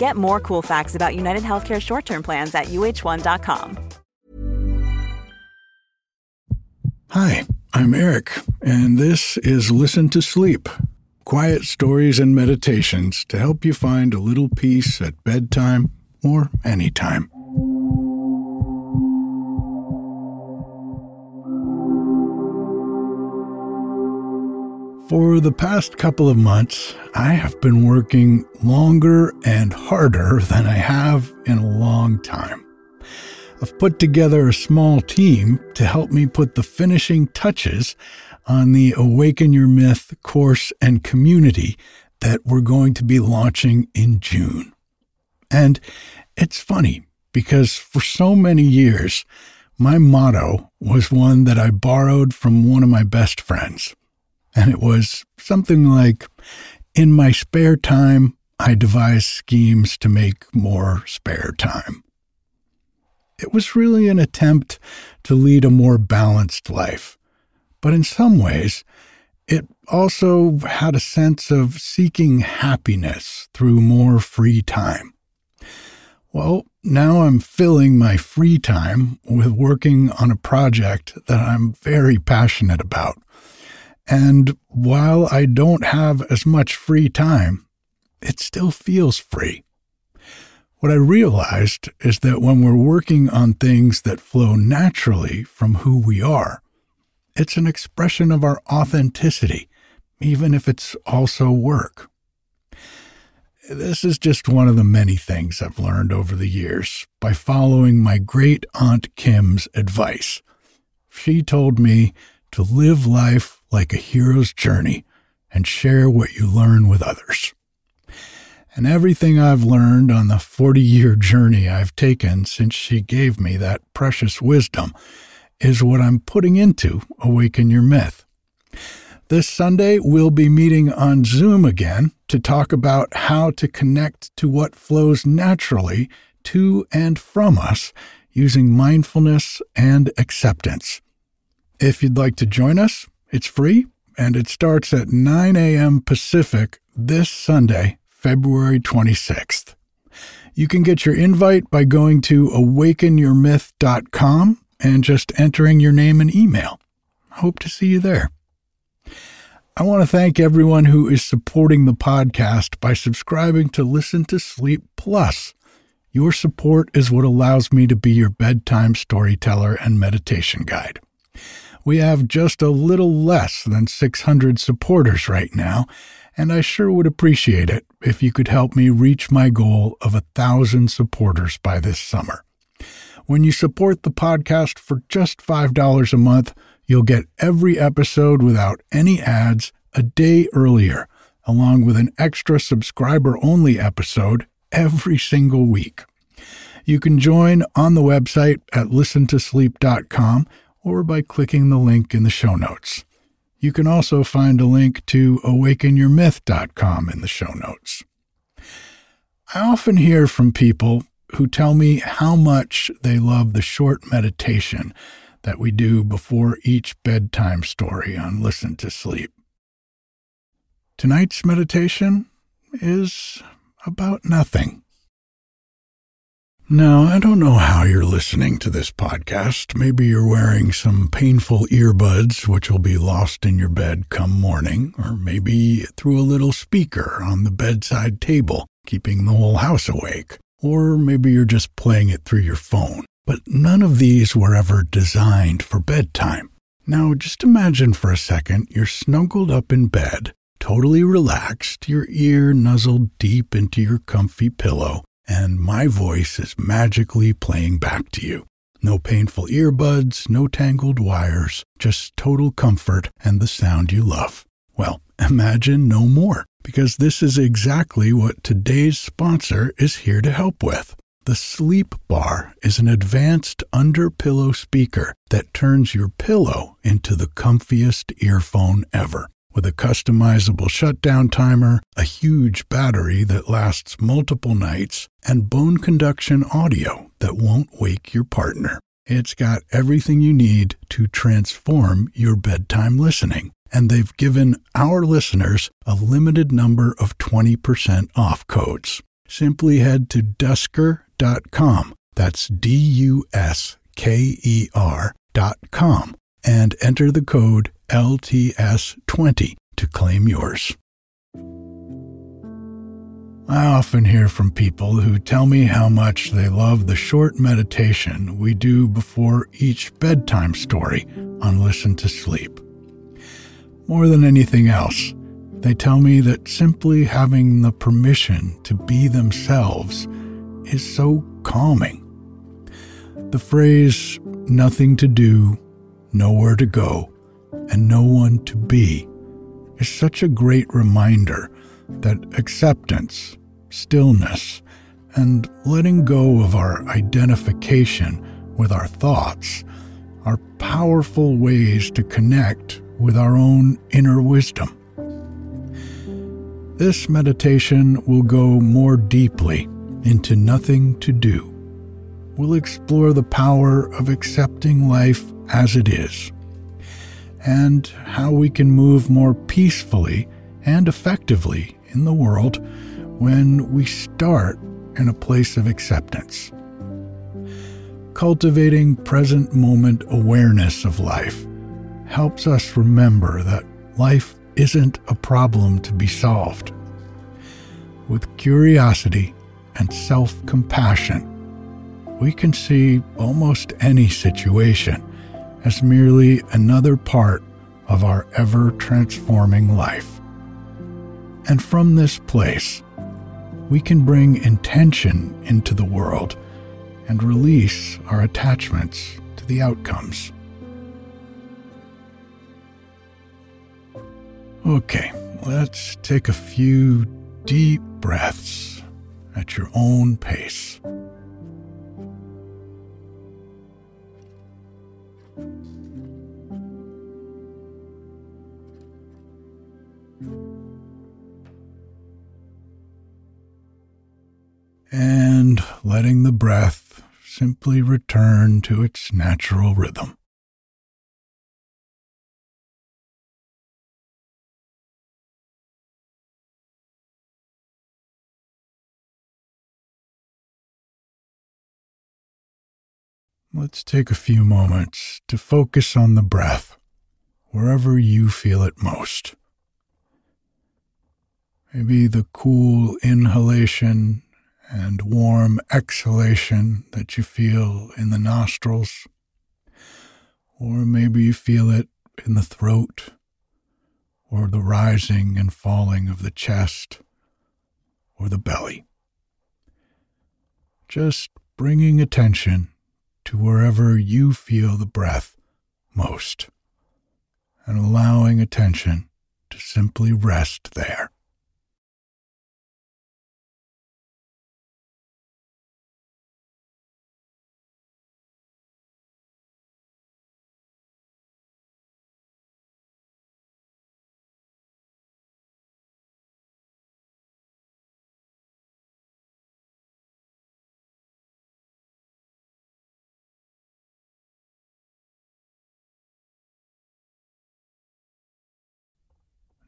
Get more cool facts about United Healthcare short term plans at uh1.com. Hi, I'm Erik, and this is Listen to Sleep quiet stories and meditations to help you find a little peace at bedtime or anytime. For the past couple of months, I have been working longer and harder than I have in a long time. I've put together a small team to help me put the finishing touches on the Awaken Your Myth course and community that we're going to be launching in June. And it's funny because for so many years, my motto was one that I borrowed from one of my best friends. And it was something like In my spare time, I devise schemes to make more spare time. It was really an attempt to lead a more balanced life. But in some ways, it also had a sense of seeking happiness through more free time. Well, now I'm filling my free time with working on a project that I'm very passionate about and while I don't have as much free time, it still feels free. What I realized is that when we're working on things that flow naturally from who we are, it's an expression of our authenticity, even if it's also work. This is just one of the many things I've learned over the years by following my great Aunt Kim's advice. She told me to live life like a hero's journey and share what you learn with others. And everything I've learned on the 40 year journey I've taken since she gave me that precious wisdom is what I'm putting into Awaken Your Myth. This Sunday, we'll be meeting on Zoom again to talk about how to connect to what flows naturally to and from us using mindfulness and acceptance. If you'd like to join us, it's free and it starts at 9 a.m. Pacific this Sunday, February 26th. You can get your invite by going to awakenyourmyth.com and just entering your name and email. Hope to see you there. I want to thank everyone who is supporting the podcast by subscribing to Listen to Sleep Plus. Your support is what allows me to be your bedtime storyteller and meditation guide. We have just a little less than 600 supporters right now, and I sure would appreciate it if you could help me reach my goal of a thousand supporters by this summer. When you support the podcast for just $5 a month, you'll get every episode without any ads a day earlier, along with an extra subscriber only episode every single week. You can join on the website at listentosleep.com or by clicking the link in the show notes. You can also find a link to awakenyourmyth.com in the show notes. I often hear from people who tell me how much they love the short meditation that we do before each bedtime story on Listen to Sleep. Tonight's meditation is about nothing. Now, I don't know how you're listening to this podcast. Maybe you're wearing some painful earbuds, which will be lost in your bed come morning, or maybe through a little speaker on the bedside table, keeping the whole house awake. Or maybe you're just playing it through your phone. But none of these were ever designed for bedtime. Now, just imagine for a second you're snuggled up in bed, totally relaxed, your ear nuzzled deep into your comfy pillow, and my voice is magically playing back to you. No painful earbuds, no tangled wires, just total comfort and the sound you love. Well, imagine no more, because this is exactly what today's sponsor is here to help with. The Sleep Bar is an advanced under pillow speaker that turns your pillow into the comfiest earphone ever. With a customizable shutdown timer, a huge battery that lasts multiple nights, and bone conduction audio that won't wake your partner. It's got everything you need to transform your bedtime listening. And they've given our listeners a limited number of 20% off codes. Simply head to dusker.com. That's D U S K E R.com and enter the code LTS20 to claim yours. I often hear from people who tell me how much they love the short meditation we do before each bedtime story on Listen to Sleep. More than anything else, they tell me that simply having the permission to be themselves is so calming. The phrase, nothing to do, nowhere to go, and no one to be, is such a great reminder that acceptance, stillness, and letting go of our identification with our thoughts are powerful ways to connect with our own inner wisdom. This meditation will go more deeply into nothing to do. We'll explore the power of accepting life as it is and how we can move more peacefully and effectively in the world when we start in a place of acceptance. Cultivating present moment awareness of life helps us remember that life isn't a problem to be solved. With curiosity and self compassion, we can see almost any situation as merely another part of our ever transforming life. And from this place, we can bring intention into the world and release our attachments to the outcomes. Okay, let's take a few deep breaths at your own pace. Letting the breath simply return to its natural rhythm. Let's take a few moments to focus on the breath wherever you feel it most. Maybe the cool inhalation and warm exhalation that you feel in the nostrils. Or maybe you feel it in the throat or the rising and falling of the chest or the belly. Just bringing attention to wherever you feel the breath most and allowing attention to simply rest there.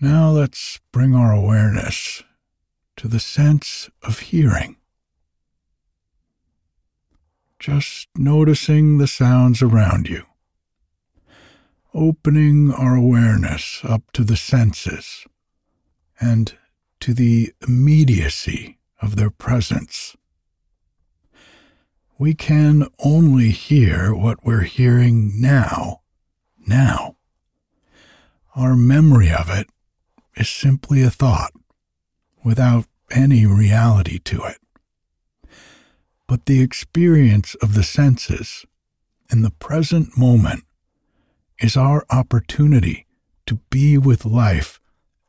Now let's bring our awareness to the sense of hearing. Just noticing the sounds around you. Opening our awareness up to the senses and to the immediacy of their presence. We can only hear what we're hearing now, now. Our memory of it is simply a thought without any reality to it. But the experience of the senses in the present moment is our opportunity to be with life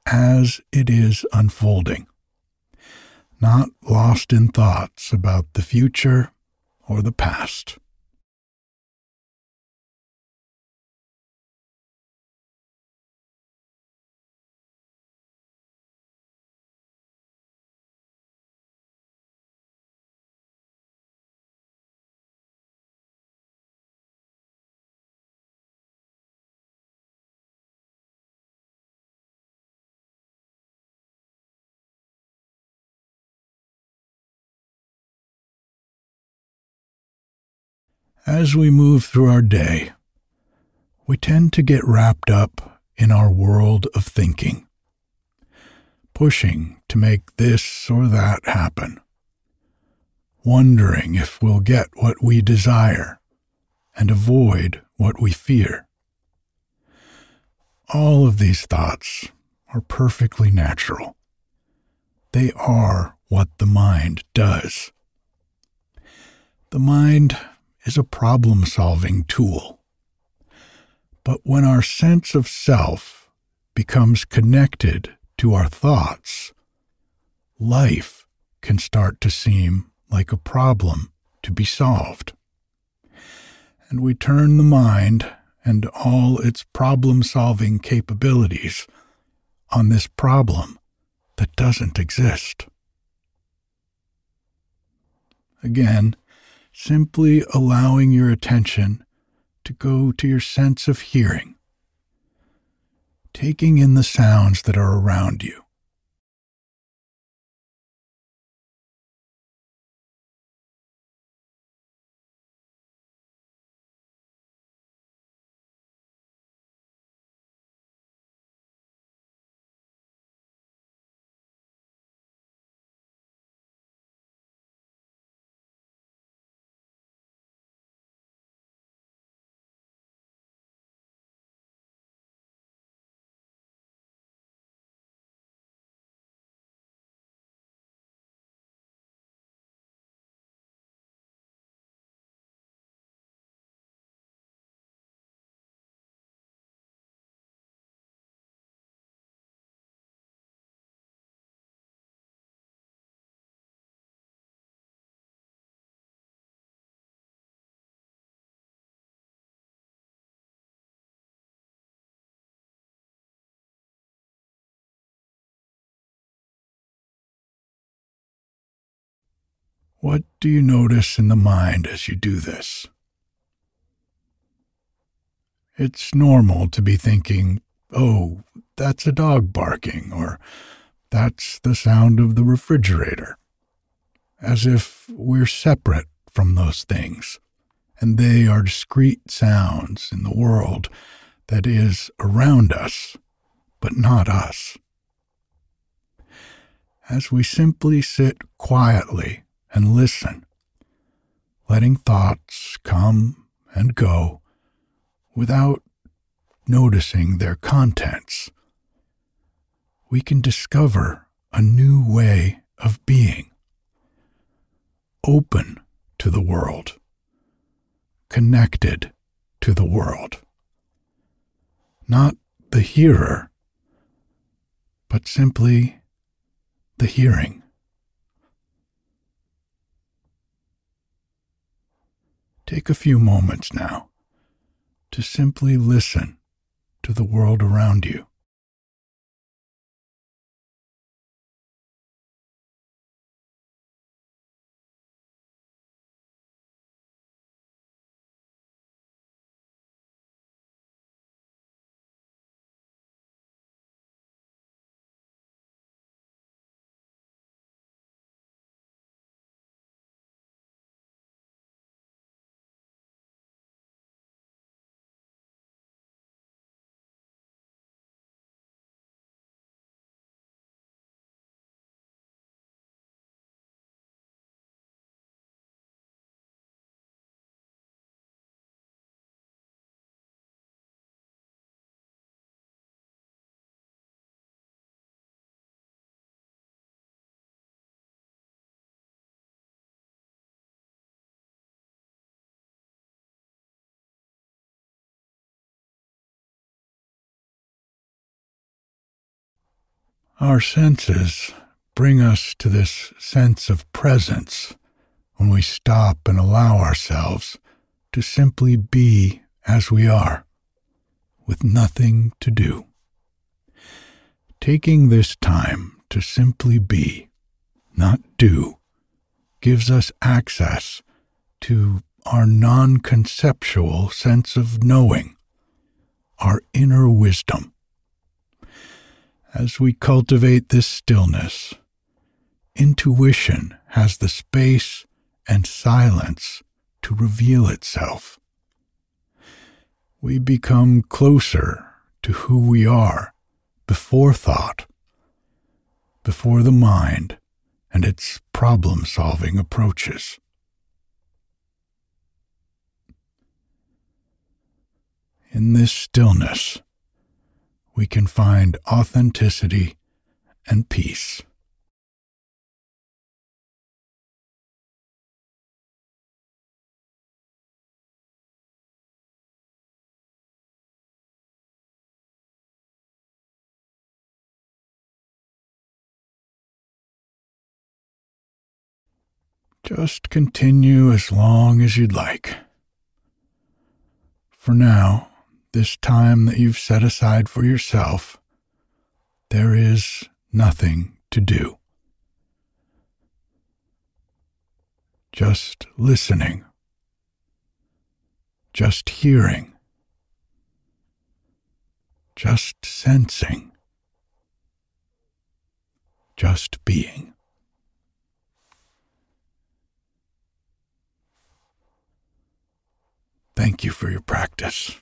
as it is unfolding, not lost in thoughts about the future or the past. As we move through our day, we tend to get wrapped up in our world of thinking, pushing to make this or that happen, wondering if we'll get what we desire and avoid what we fear. All of these thoughts are perfectly natural. They are what the mind does. The mind is a problem solving tool. But when our sense of self becomes connected to our thoughts, life can start to seem like a problem to be solved. And we turn the mind and all its problem solving capabilities on this problem that doesn't exist. Again, simply allowing your attention to go to your sense of hearing, taking in the sounds that are around you. What do you notice in the mind as you do this? It's normal to be thinking, oh, that's a dog barking, or that's the sound of the refrigerator, as if we're separate from those things, and they are discrete sounds in the world that is around us, but not us. as we simply sit quietly and listen, letting thoughts come and go without noticing their contents, we can discover a new way of being, open to the world, connected to the world. Not the hearer, but simply the hearing. Take a few moments now to simply listen to the world around you. Our senses bring us to this sense of presence when we stop and allow ourselves to simply be as we are, with nothing to do. Taking this time to simply be, not do, gives us access to our non conceptual sense of knowing, our inner wisdom as we cultivate this stillness, intuition has the space and silence to reveal itself. We become closer to who we are before thought, before the mind and its problem solving approaches. In this stillness, we can find authenticity and peace. Just continue as long as you'd like. For now, this time that you've set aside for yourself, there is nothing to do. Just listening, just hearing, just sensing, just being. Thank you for your practice.